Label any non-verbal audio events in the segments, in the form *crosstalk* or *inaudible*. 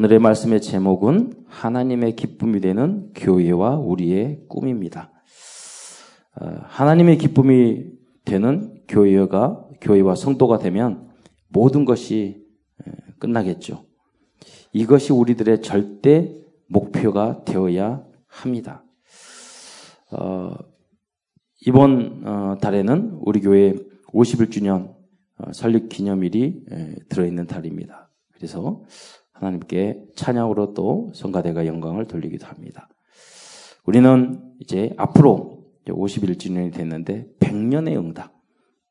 오늘의 말씀의 제목은 하나님의 기쁨이 되는 교회와 우리의 꿈입니다. 어, 하나님의 기쁨이 되는 교회가 교회와 성도가 되면 모든 것이 끝나겠죠. 이것이 우리들의 절대 목표가 되어야 합니다. 어, 이번 어, 달에는 우리 교회 51주년 어, 설립 기념일이 에, 들어있는 달입니다. 그래서 하나님께 찬양으로 또 성가대가 영광을 돌리기도 합니다. 우리는 이제 앞으로 51주년이 됐는데 100년의 응답,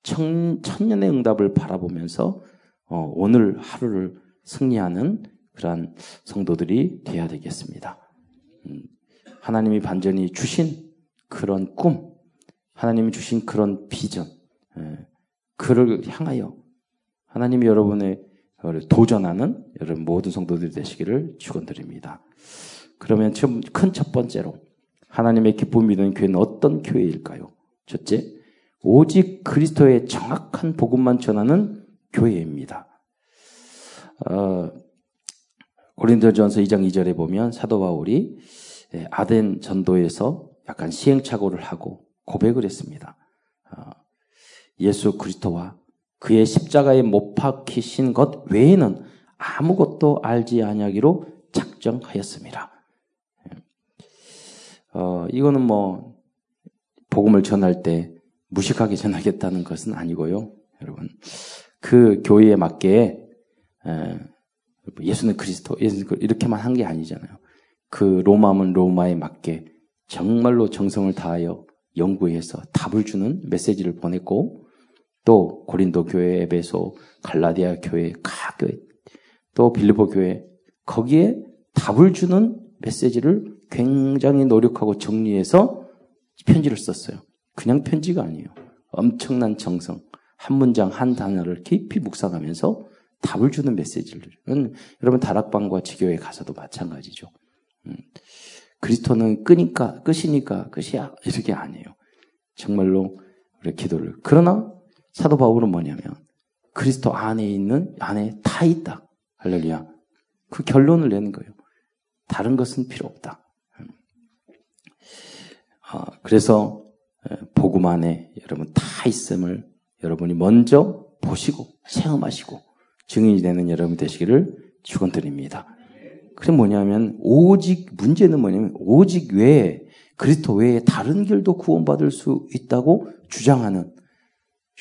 천, 천년의 응답을 바라보면서 어, 오늘 하루를 승리하는 그러한 성도들이 되어야 되겠습니다. 음, 하나님이 반전히 주신 그런 꿈, 하나님이 주신 그런 비전, 예, 그를 향하여 하나님이 여러분의 도전하는 여러분 모든 성도들이 되시기를 축원드립니다. 그러면 큰첫 번째로 하나님의 기쁨 믿는 교회는 어떤 교회일까요? 첫째, 오직 그리스도의 정확한 복음만 전하는 교회입니다. 어, 고린도전서 2장 2절에 보면 사도 바울이 예, 아덴 전도에서 약간 시행착오를 하고 고백을 했습니다. 어, 예수 그리스도와 그의 십자가에 못 박히신 것 외에는 아무것도 알지 아니하기로 작정하였습니다. 예. 어, 이거는 뭐 복음을 전할 때 무식하게 전하겠다는 것은 아니고요, 여러분. 그 교회에 맞게 에, 예수는 그리스도, 예수는 이렇게만 한 게 아니잖아요. 그 로마문 로마에 맞게 정말로 정성을 다하여 연구해서 답을 주는 메시지를 보냈고 또 고린도 교회, 에베소, 갈라디아 교회, 각 교회, 또 빌리보 교회 거기에 답을 주는 메시지를 굉장히 노력하고 정리해서 편지를 썼어요. 그냥 편지가 아니에요. 엄청난 정성, 한 문장 한 단어를 깊이 묵상하면서 답을 주는 메시지를. 여러분 다락방과 지교에 가서도 마찬가지죠. 음. 그리스도는 끄니까 끝이니까 끝이야 이렇게 아니에요. 정말로 우리 기도를. 그러나 사도 바울은 뭐냐면 그리스도 안에 있는 안에 다 있다. 할렐루야. 그 결론을 내는 거예요. 다른 것은 필요 없다. 음. 아, 그래서 복음 안에 여러분 다 있음을 여러분이 먼저 보시고 체험하시고 증인이 되는 여러분 되시기를 축원드립니다. 그게 뭐냐면 오직 문제는 뭐냐면 오직 외에 그리스도 외에 다른 길도 구원받을 수 있다고 주장하는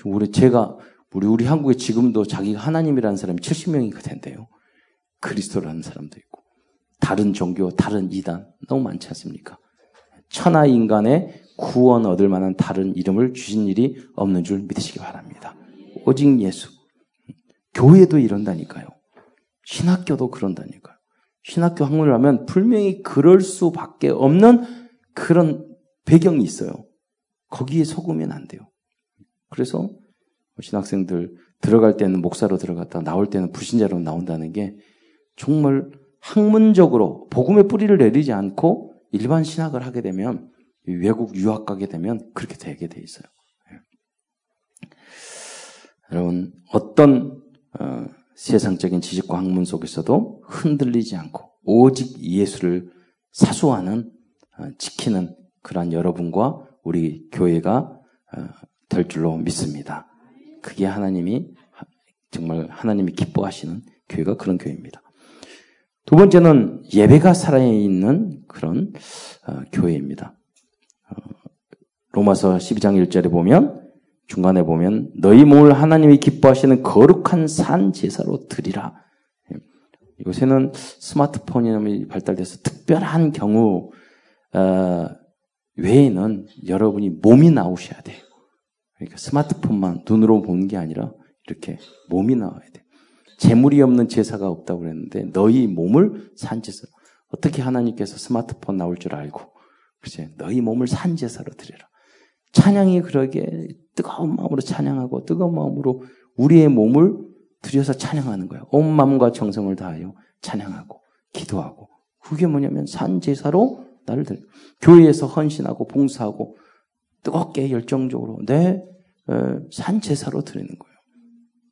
우리 제가 우리 우리 한국에 지금도 자기가 하나님이라는 사람이 70명이 된대요. 그리스도라는 사람도 있고 다른 종교, 다른 이단 너무 많지 않습니까? 천하 인간의 구원 얻을 만한 다른 이름을 주신 일이 없는 줄 믿으시기 바랍니다. 오직 예수. 교회도 이런다니까요. 신학교도 그런다니까요. 신학교 학문을 하면 분명히 그럴 수밖에 없는 그런 배경이 있어요. 거기에 속으면 안 돼요. 그래서 신학생들 들어갈 때는 목사로 들어갔다 나올 때는 불신자로 나온다는 게 정말 학문적으로 복음의 뿌리를 내리지 않고 일반 신학을 하게 되면 외국 유학 가게 되면 그렇게 되게 돼 있어요. 예. 여러분 어떤 어, 세상적인 지식과 학문 속에서도 흔들리지 않고 오직 예수를 사수하는 어, 지키는 그러한 여러분과 우리 교회가 어, 될 줄로 믿습니다. 그게 하나님이 정말 하나님이 기뻐하시는 교회가 그런 교회입니다. 두 번째는 예배가 살아있는 그런 어, 교회입니다. 로마서 12장 1절에 보면 중간에 보면 너희 몸을 하나님이 기뻐하시는 거룩한 산 제사로 드리라. 이곳에는 스마트폰이 발달돼서 특별한 경우 어, 외에는 여러분이 몸이 나오셔야 돼요. 그러니까 스마트폰만 눈으로 보는 게 아니라 이렇게 몸이 나와야 돼. 재물이 없는 제사가 없다고 그랬는데 너희 몸을 산 제사. 어떻게 하나님께서 스마트폰 나올 줄 알고 그치? 너희 몸을 산 제사로 드리라. 찬양이 그러게 뜨거운 마음으로 찬양하고 뜨거운 마음으로 우리의 몸을 들여서 찬양하는 거예요. 온 마음과 정성을 다하여 찬양하고 기도하고 그게 뭐냐면 산 제사로 나를 들 교회에서 헌신하고 봉사하고 뜨겁게 열정적으로 내 산 제사로 드리는 거예요.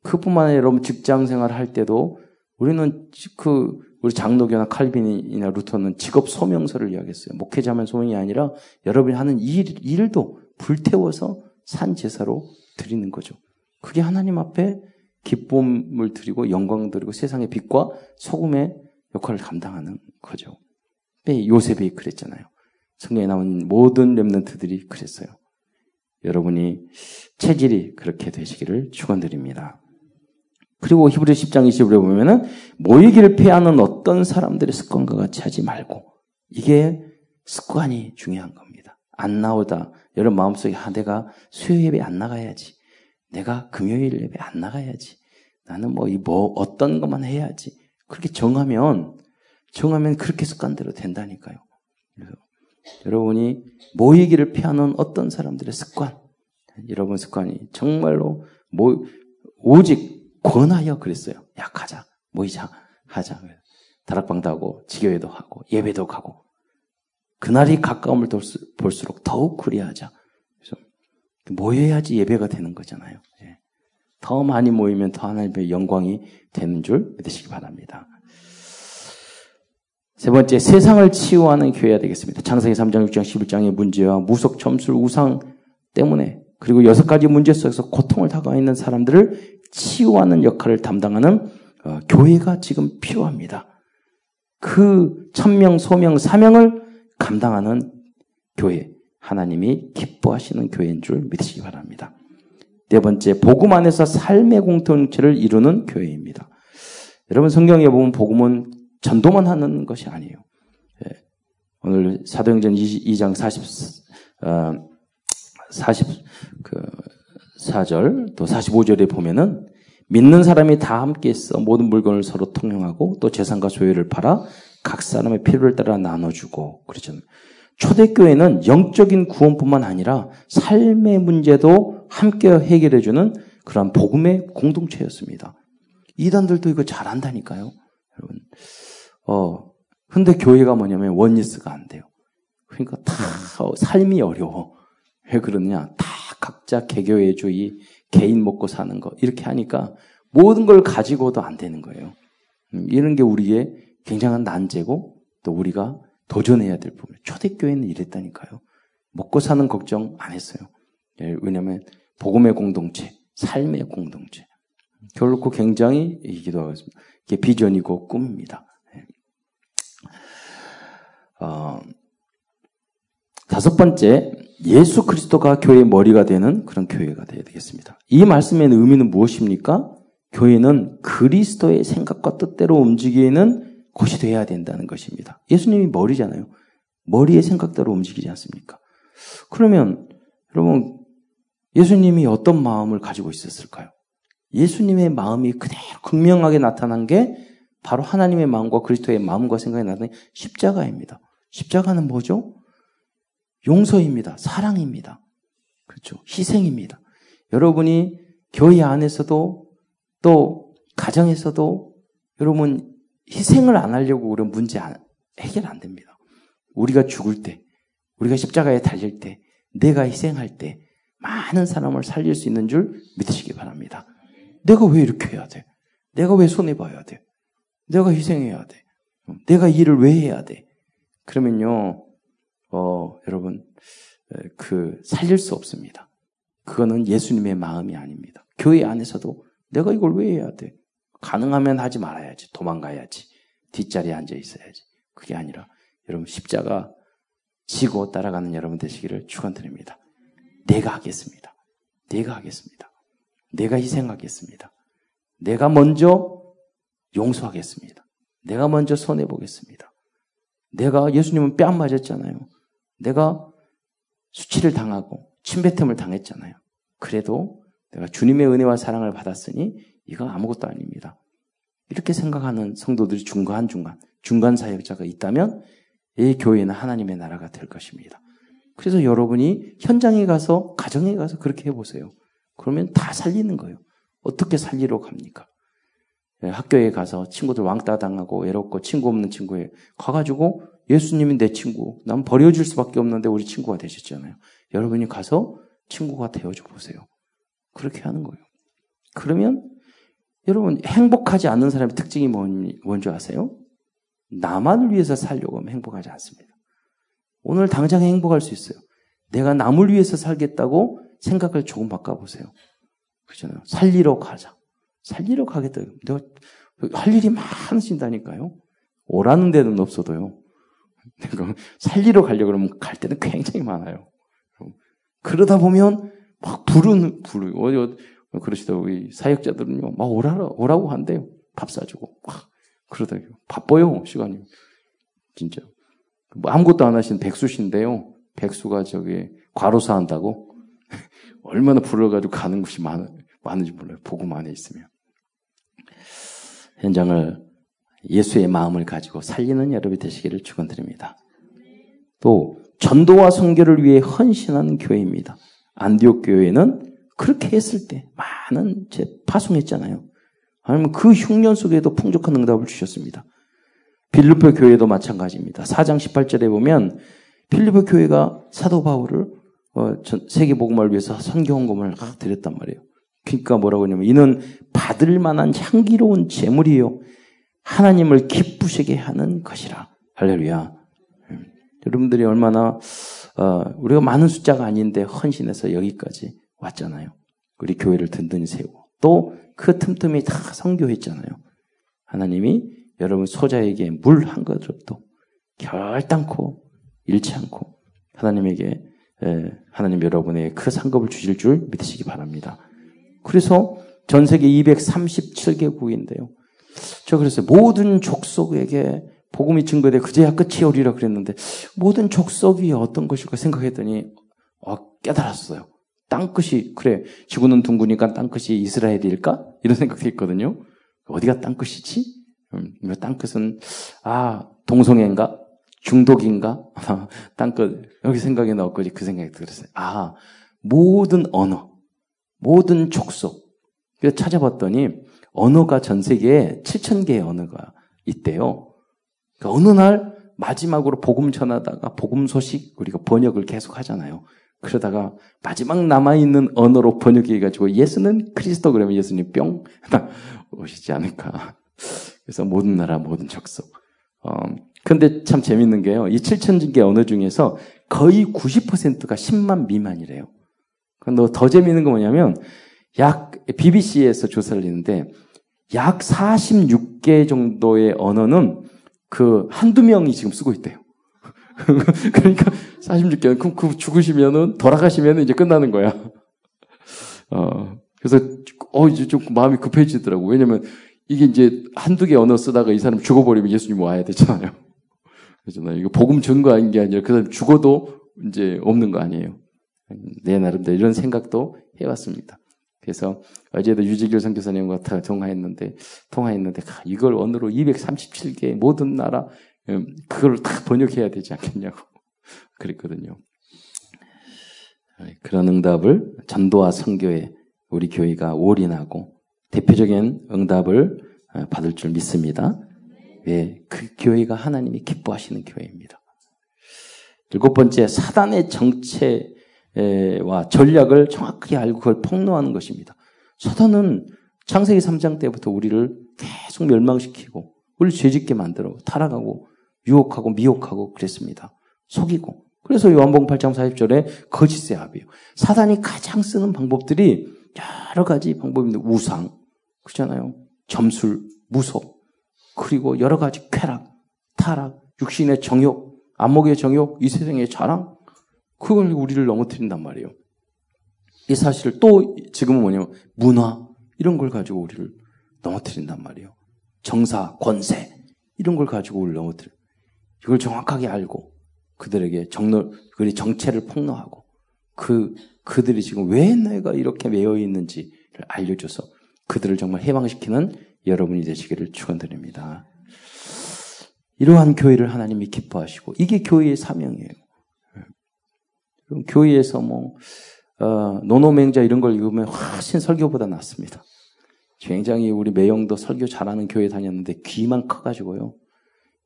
그뿐만 아니라 여러분 직장 생활 할 때도 우리는 그 우리 장로교나 칼빈이나 루터는 직업 소명서를 이야기했어요. 목회자만 소명이 아니라 여러분이 하는 일, 일도 불태워서 산 제사로 드리는 거죠. 그게 하나님 앞에 기쁨을 드리고 영광 드리고 세상의 빛과 소금의 역할을 감당하는 거죠. 요셉이 그랬잖아요. 성경에 나온 모든 렘런트들이 그랬어요. 여러분이 체질이 그렇게 되시기를 축원드립니다. 그리고 히브리 10장 20절에 보면은 모이기를 피하는 어떤 사람들의 습관과 같이 하지 말고 이게 습관이 중요한 겁니다. 안 나오다. 여러분 마음속에 아, 내가 수요 예배 안 나가야지. 내가 금요일 예배 안 나가야지. 나는 뭐, 이 뭐, 어떤 것만 해야지. 그렇게 정하면, 정하면 그렇게 습관대로 된다니까요. 그래서 여러분이 모이기를 피하는 어떤 사람들의 습관, 여러분 습관이 정말로 모, 오직 권하여 그랬어요. 야, 가자. 모이자. 하자. 다락방도 하고, 지교회도 하고, 예배도 가고. 그날이 가까움을 볼수록 더욱 그리하자. 그래서 모여야지 예배가 되는 거잖아요. 예. 더 많이 모이면 더 하나님의 영광이 되는 줄 믿으시기 바랍니다. 세 번째, 세상을 치유하는 교회가 되겠습니다. 창세기 3장, 6장, 11장의 문제와 무속, 점술, 우상 때문에 그리고 여섯 가지 문제 속에서 고통을 당하고 있는 사람들을 치유하는 역할을 담당하는 어, 교회가 지금 필요합니다. 그 천명, 소명, 사명을 감당하는 교회, 하나님이 기뻐하시는 교회인 줄 믿으시기 바랍니다. 네 번째, 복음 안에서 삶의 공동체를 이루는 교회입니다. 여러분 성경에 보면 복음은 전도만 하는 것이 아니에요. 예. 오늘 사도행전 2장 40, 어, 40, 그, 4절, 또 45절에 보면은 믿는 사람이 다 함께 있어 모든 물건을 서로 통용하고 또 재산과 소유를 팔아 각 사람의 필요를 따라 나눠주고 그렇잖아요. 초대교회는 영적인 구원뿐만 아니라 삶의 문제도 함께 해결해주는 그러한 복음의 공동체였습니다. 이단들도 이거 잘한다니까요. 여러분. 어, 근데 교회가 뭐냐면 원리스가 안 돼요. 그러니까 다 삶이 어려워. 왜 그러느냐? 다 각자 개교회주의, 개인 먹고 사는 거 이렇게 하니까 모든 걸 가지고도 안 되는 거예요. 음, 이런 게 우리의 굉장한 난제고 또 우리가 도전해야 될 부분. 초대교회는 이랬다니까요. 먹고 사는 걱정 안 했어요. 예, 왜냐하면 복음의 공동체, 삶의 공동체. 결코 굉장히 이 기도 하겠습니다. 이게 비전이고 꿈입니다. 예. 어, 다섯 번째, 예수 그리스도가 교회의 머리가 되는 그런 교회가 되어야 되겠습니다. 이 말씀의 의미는 무엇입니까? 교회는 그리스도의 생각과 뜻대로 움직이는 곳이 되어야 된다는 것입니다. 예수님이 머리잖아요. 머리의 생각대로 움직이지 않습니까? 그러면 여러분 예수님이 어떤 마음을 가지고 있었을까요? 예수님의 마음이 그대로 극명하게 나타난 게 바로 하나님의 마음과 그리스도의 마음과 생각이 나타난 십자가입니다. 십자가는 뭐죠? 용서입니다. 사랑입니다. 그렇죠. 희생입니다. 여러분이 교회 안에서도 또 가정에서도 여러분 희생을 안 하려고 그런 문제 해결 안 됩니다. 우리가 죽을 때, 우리가 십자가에 달릴 때, 내가 희생할 때 많은 사람을 살릴 수 있는 줄 믿으시기 바랍니다. 내가 왜 이렇게 해야 돼? 내가 왜 손해 봐야 돼? 내가 희생해야 돼? 내가 일을 왜 해야 돼? 그러면요, 어, 여러분, 그, 살릴 수 없습니다. 그거는 예수님의 마음이 아닙니다. 교회 안에서도 내가 이걸 왜 해야 돼? 가능하면 하지 말아야지. 도망가야지. 뒷자리에 앉아 있어야지. 그게 아니라 여러분 십자가 지고 따라가는 여러분 되시기를 축원드립니다. 내가 하겠습니다. 내가 하겠습니다. 내가 희생하겠습니다. 내가 먼저 용서하겠습니다. 내가 먼저 손해 보겠습니다. 내가 예수님은 뺨 맞았잖아요. 내가 수치를 당하고 침뱉음을 당했잖아요. 그래도 내가 주님의 은혜와 사랑을 받았으니 이거 아무것도 아닙니다. 이렇게 생각하는 성도들이 중간중간, 중간 사역자가 있다면 이 교회는 하나님의 나라가 될 것입니다. 그래서 여러분이 현장에 가서, 가정에 가서 그렇게 해보세요. 그러면 다 살리는 거예요. 어떻게 살리러 갑니까? 예, 학교에 가서 친구들 왕따 당하고 외롭고 친구 없는 친구에 가가지고 예수님이 내 친구, 난 버려줄 수밖에 없는데 우리 친구가 되셨잖아요. 여러분이 가서 친구가 되어줘 보세요. 그렇게 하는 거예요. 그러면 여러분 행복하지 않은 사람의 특징이 뭔, 뭔지 아세요? 나만을 위해서 살려고 하면 행복하지 않습니다. 오늘 당장 행복할 수 있어요. 내가 남을 위해서 살겠다고 생각을 조금 바꿔보세요. 그렇잖아요. 살리러 가자. 살리러 가겠다. 내가 할 일이 많으신다니까요. 오라는 데는 없어도요. 내가 살리러 가려고 그러면 갈 때는 굉장히 많아요. 그러다 보면 막 부르는, 부르, 어디, 그러시다 우리 사역자들은요, 막 오라, 오라고 한대요. 밥 사주고. 막 그러다 바빠요, 시간이. 진짜. 뭐 아무것도 안 하시는 백수신데요. 백수가 저기 과로사 한다고 *laughs* 얼마나 불러가지고 가는 곳이 많, 많은지 몰라요. 안에 있으면. 현장을 예수의 마음을 가지고 살리는 여러분이 되시기를 축원드립니다. 또 전도와 선교를 위해 헌신하는 교회입니다. 안디옥 교회는 그렇게 했을 때 많은 제 파송했잖아요. 아니면 그 흉년 속에도 풍족한 응답을 주셨습니다. 빌리포 교회도 마찬가지입니다. 4장 18절에 보면 필리포 교회가 사도 바울을 어, 세계 복음을 위해서 선교 헌금을 드렸단 말이에요. 그러니까 뭐라고 하냐면 이는 받을 만한 향기로운 제물이요 하나님을 기쁘시게 하는 것이라. 할렐루야. 음. 여러분들이 얼마나 어, 우리가 많은 숫자가 아닌데 헌신해서 여기까지 왔잖아요. 우리 교회를 든든히 세우고 또 그 틈틈이 다 선교했잖아요. 하나님이 여러분 소자에게 물 한 그릇도 결단코 잃지 않고 하나님에게 하나님 여러분의 그 상급을 주실 줄 믿으시기 바랍니다. 그래서 전 세계 237개국인데요. 저 그랬어요. 모든 족속에게 복음이 증거돼 그제야 끝이 오리라 그랬는데 모든 족속이 어떤 것일까 생각했더니 어, 깨달았어요. 땅끝이 그래 지구는 둥그니까 땅끝이 이스라엘일까 이런 생각도 했거든요. 어디가 땅끝이지? 음, 땅끝은 아 동성애인가 중독인가 *laughs* 땅끝 여기 생각이 나왔거지 그 생각이 들었어요. 아 모든 언어 모든 족속 그래서 찾아봤더니 언어가 전 세계에 7천 개의 언어가 있대요. 그러니까 어느 날 마지막으로 복음 전하다가 복음 소식 우리가 번역을 계속 하잖아요. 그러다가 마지막 남아있는 언어로 번역해가지고 예수는 그리스도 그러면 예수님 뿅 오시지 않을까. 그래서 모든 나라 모든 족속. 어, 근데 참 재밌는 게요. 이 7천 개 언어 중에서 거의 90%가 10만 미만이래요. 근데 더 재밌는 건 뭐냐면 약 BBC에서 조사를 했는데 약 46개 정도의 언어는 그 한두 명이 지금 쓰고 있대요. *laughs* 그러니까 46개. 그럼 그 죽으시면은 돌아가시면은 이제 끝나는 거야. 어. 그래서 어 이제 좀 마음이 급해지더라고. 왜냐면 이게 이제 한두 개 언어 쓰다가 이 사람 죽어버리면 예수님 와야 되잖아요. 그렇잖아요. 이거 복음 전거한 게 아니라 그 사람 죽어도 이제 없는 거 아니에요. 내 나름대로 이런 생각도 해왔습니다. 그래서 어제도 유지길 선교사님과 통화했는데 통화했는데 이걸 언어로 237개 모든 나라 음, 그걸 다 번역해야 되지 않겠냐고 *laughs* 그랬거든요. 그런 응답을 전도와 선교에 우리 교회가 올인하고 대표적인 응답을 어, 받을 줄 믿습니다. 왜? 그 교회가 하나님이 기뻐하시는 교회입니다. 일곱 번째, 사단의 정체, 와 전략을 정확히 알고 그걸 폭로하는 것입니다. 사단은 창세기 3장 때부터 우리를 계속 멸망시키고 우리를 죄짓게 만들어 타락하고 유혹하고 미혹하고 그랬습니다. 속이고 그래서 요한복음 8장 40절에 거짓의 합이에요. 사단이 가장 쓰는 방법들이 여러 가지 방법입니다. 우상, 그렇잖아요. 점술, 무속, 그리고 여러 가지 쾌락, 타락, 육신의 정욕, 안목의 정욕, 이 세상의 자랑, 그걸 우리를 넘어뜨린단 말이에요. 이 사실을 또 지금은 뭐냐면 문화 이런 걸 가지고 우리를 넘어뜨린단 말이에요. 정사, 권세 이런 걸 가지고 우리를 넘어뜨려. 이걸 정확하게 알고 그들에게 정로 그리 정체를 폭로하고 그 그들이 지금 왜 내가 이렇게 매여 있는지를 알려줘서 그들을 정말 해방시키는 여러분이 되시기를 축원드립니다. 이러한 교회를 하나님이 기뻐하시고 이게 교회의 사명이에요. 그럼 교회에서 뭐, 어, 노노맹자 이런 걸 읽으면 훨씬 설교보다 낫습니다. 굉장히 우리 매형도 설교 잘하는 교회 다녔는데 귀만 커가지고요.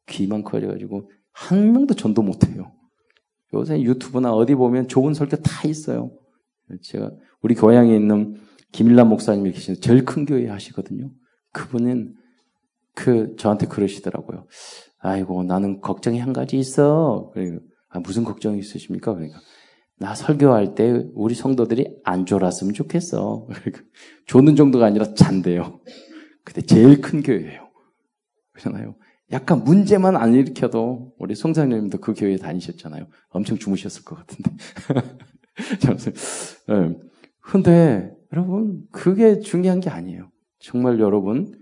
귀만 커가지고 한 명도 전도 못해요. 요새 유튜브나 어디 보면 좋은 설교 다 있어요. 제가 우리 고향에 있는 김일남 목사님이 계시는 제일 큰 교회 하시거든요. 그분은 그 저한테 그러시더라고요. 아이고 나는 걱정이 한 가지 있어. 그리고 아, 무슨 걱정이 있으십니까? 그러니까 나 설교할 때 우리 성도들이 안 졸았으면 좋겠어. *laughs* 조는 정도가 아니라 잔대요. 근데 제일 큰 교회예요. 그렇잖아요. 약간 문제만 안 일으켜도 우리 송장님도 그 교회에 다니셨잖아요. 엄청 주무셨을 것 같은데. *laughs* 네. 근데 여러분 그게 중요한 게 아니에요. 정말 여러분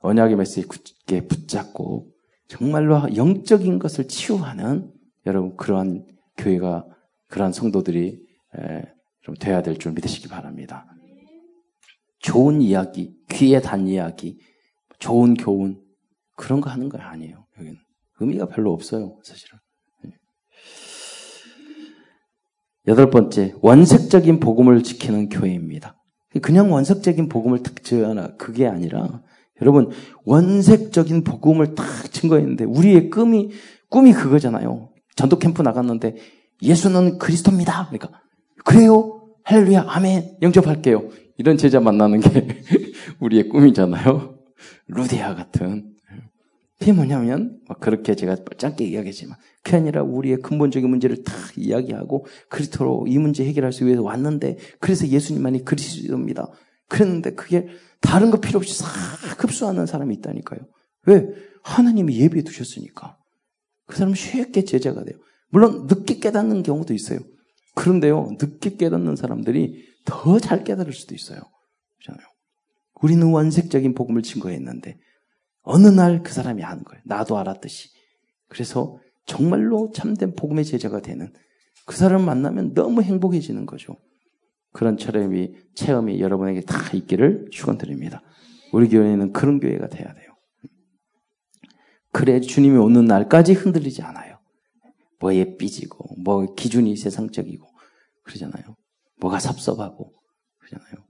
언약의 메시지 굳게 붙잡고 정말로 영적인 것을 치유하는 여러분 그러한 교회가 그러한 성도들이 좀 돼야 될 줄 믿으시기 바랍니다. 좋은 이야기, 귀에 단 이야기, 좋은 교훈 그런 거 하는 거 아니에요. 여기는 의미가 별로 없어요, 사실은. 예. 여덟 번째, 원색적인 복음을 지키는 교회입니다. 그냥 원색적인 복음을 탁 지어나 그게 아니라 여러분 원색적인 복음을 딱 증거했는데 우리의 꿈이 꿈이 그거잖아요. 전도 캠프 나갔는데 예수는 그리스도입니다. 그러니까 그래요. 할렐루야. 아멘. 영접할게요. 이런 제자 만나는 게 *laughs* 우리의 꿈이잖아요. 루디아 같은. 그게 뭐냐면 그렇게 제가 짧게 이야기했지만 그게 아니라 우리의 근본적인 문제를 다 이야기하고 그리스도로 이 문제 해결할 수 위해서 왔는데 그래서 예수님만이 그리스도입니다. 그랬는데 그게 다른 거 필요 없이 싹 흡수하는 사람이 있다니까요. 왜? 하나님이 예비해 두셨으니까. 그 사람은 쉽게 제자가 돼요. 물론 늦게 깨닫는 경우도 있어요. 그런데요, 늦게 깨닫는 사람들이 더 잘 깨달을 수도 있어요. 그렇잖아요. 우리는 원색적인 복음을 증거했는데 어느 날 그 사람이 아는 거예요. 나도 알았듯이. 그래서 정말로 참된 복음의 제자가 되는 그 사람 만나면 너무 행복해지는 거죠. 그런 체험이, 체험이 여러분에게 다 있기를 축원드립니다. 우리 교회는 그런 교회가 돼야 돼요. 그래 주님이 오는 날까지 흔들리지 않아요. 뭐에 삐지고, 뭐 기준이 세상적이고, 그러잖아요. 뭐가 섭섭하고, 그러잖아요.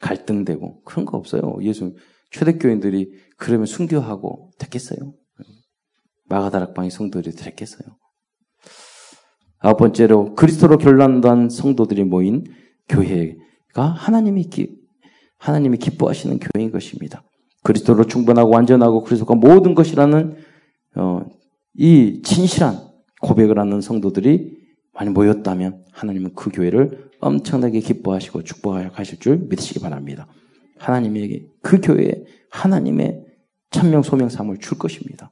갈등되고, 그런 거 없어요. 예수, 초대교인들이 그러면 순교하고 됐겠어요? 마가다락방의 성도들이 됐겠어요? 아홉 번째로 그리스도로 결란한 성도들이 모인 교회가 하나님이 기, 하나님이 기뻐하시는 교회인 것입니다. 그리스도로 충분하고 완전하고 그리스도가 모든 것이라는 어, 이 진실한 고백을 하는 성도들이 많이 모였다면 하나님은 그 교회를 엄청나게 기뻐하시고 축복하실 줄 믿으시기 바랍니다. 하나님에게 그 교회에 하나님의 천명 소명 삶을 줄 것입니다.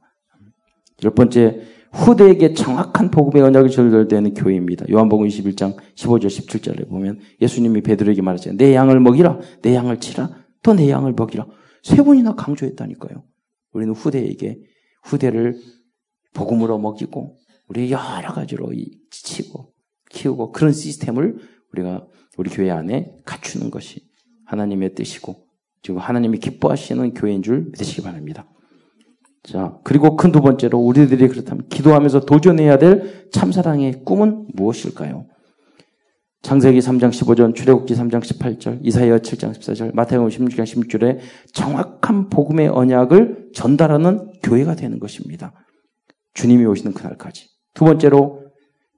열 번째 후대에게 정확한 복음의 언약을 전달되는 교회입니다. 요한복음 21장 15절 17절에 보면 예수님이 베드로에게 말하잖아요. 내 양을 먹이라, 내 양을 치라, 또 내 양을 먹이라. 세 번이나 강조했다니까요. 우리는 후대에게 후대를 복음으로 먹이고 우리 여러 가지로 치고 키우고 그런 시스템을 우리가 우리 교회 안에 갖추는 것이 하나님의 뜻이고 지금 하나님이 기뻐하시는 교회인 줄 믿으시기 바랍니다. 자, 그리고 큰 두 번째로 우리들이 그렇다면 기도하면서 도전해야 될 참사랑의 꿈은 무엇일까요? 창세기 3장 15절, 출애굽기 3장 18절, 이사야 7장 14절, 마태복음 16장 16절에 정확한 복음의 언약을 전달하는 교회가 되는 것입니다. 주님이 오시는 그날까지. 두 번째로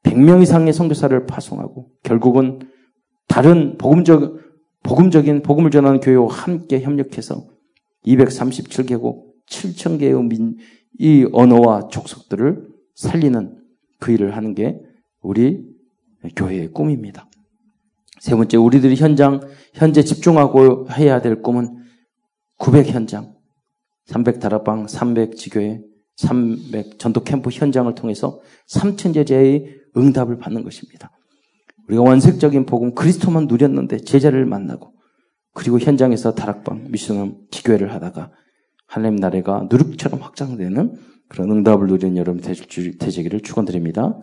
100명 이상의 선교사를 파송하고 결국은 다른 복음적 복음적인 복음을 전하는 교회와 함께 협력해서 237개국 7천 개의 민, 이 언어와 족속들을 살리는 그 일을 하는 게 우리 교회의 꿈입니다. 세 번째, 우리들이 현장, 현재 집중하고 해야 될 꿈은 900 현장, 300 다락방, 300 지교회, 300 전도 캠프 현장을 통해서 3천 제자의 응답을 받는 것입니다. 우리가 원색적인 복음 그리스도만 누렸는데 제자를 만나고 그리고 현장에서 다락방, 미션홈, 지교회를 하다가 하나님 나라가 누룩처럼 확장되는 그런 응답을 누리는 여러분 되시기를 축원드립니다.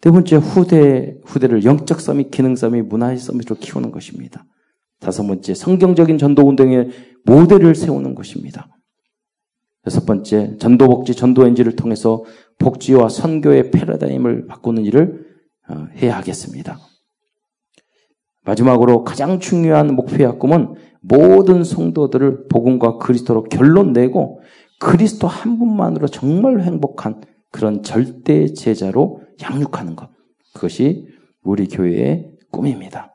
네 번째 후대 후대를 영적 서밋, 기능 서밋, 문화의 서밋으로 키우는 것입니다. 다섯 번째 성경적인 전도 운동의 모델을 세우는 것입니다. 여섯 번째 전도 복지, 전도 엔지를 통해서 복지와 선교의 패러다임을 바꾸는 일을 어, 해야 하겠습니다. 마지막으로 가장 중요한 목표와 꿈은 모든 성도들을 복음과 그리스도로 결론 내고 그리스도 한 분만으로 정말로 행복한 그런 절대 제자로 양육하는 것. 그것이 우리 교회의 꿈입니다.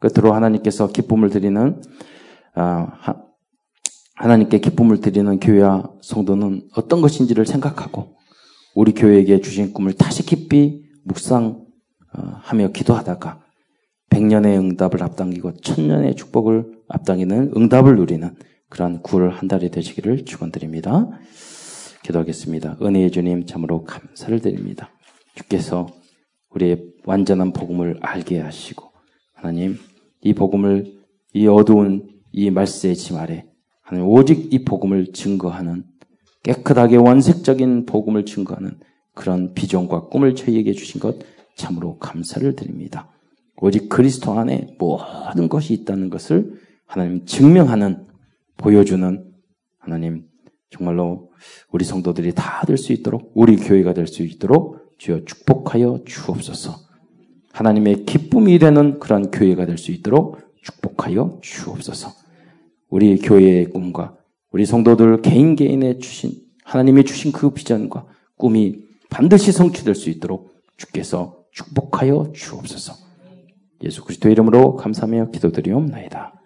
끝으로 하나님께서 기쁨을 드리는 아, 하나님께 기쁨을 드리는 교회와 성도는 어떤 것인지를 생각하고 우리 교회에게 주신 꿈을 다시 깊이 묵상하며 기도하다가 백년의 응답을 앞당기고 천년의 축복을 앞당기는 응답을 누리는 그러한 9월 한 달이 되시기를 축원드립니다. 기도하겠습니다. 은혜의 주님 참으로 감사를 드립니다. 주께서 우리의 완전한 복음을 알게 하시고 하나님 이 복음을 이 어두운 이 말세의 지 아래 하나님 오직 이 복음을 증거하는 깨끗하게 원색적인 복음을 증거하는 그런 비전과 꿈을 저희에게 주신 것 참으로 감사를 드립니다. 오직 그리스도 안에 모든 것이 있다는 것을 하나님 증명하는 보여주는 하나님 정말로 우리 성도들이 다 될 수 있도록 우리 교회가 될 수 있도록 주여 축복하여 주옵소서. 하나님의 기쁨이 되는 그러한 교회가 될 수 있도록 축복하여 주옵소서. 우리 교회의 꿈과 우리 성도들 개인 개인의 주신 하나님이 주신 그 비전과 꿈이 반드시 성취될 수 있도록 주께서 축복하여 주옵소서. 예수 그리스도 이름으로 감사하며 기도드리옵나이다.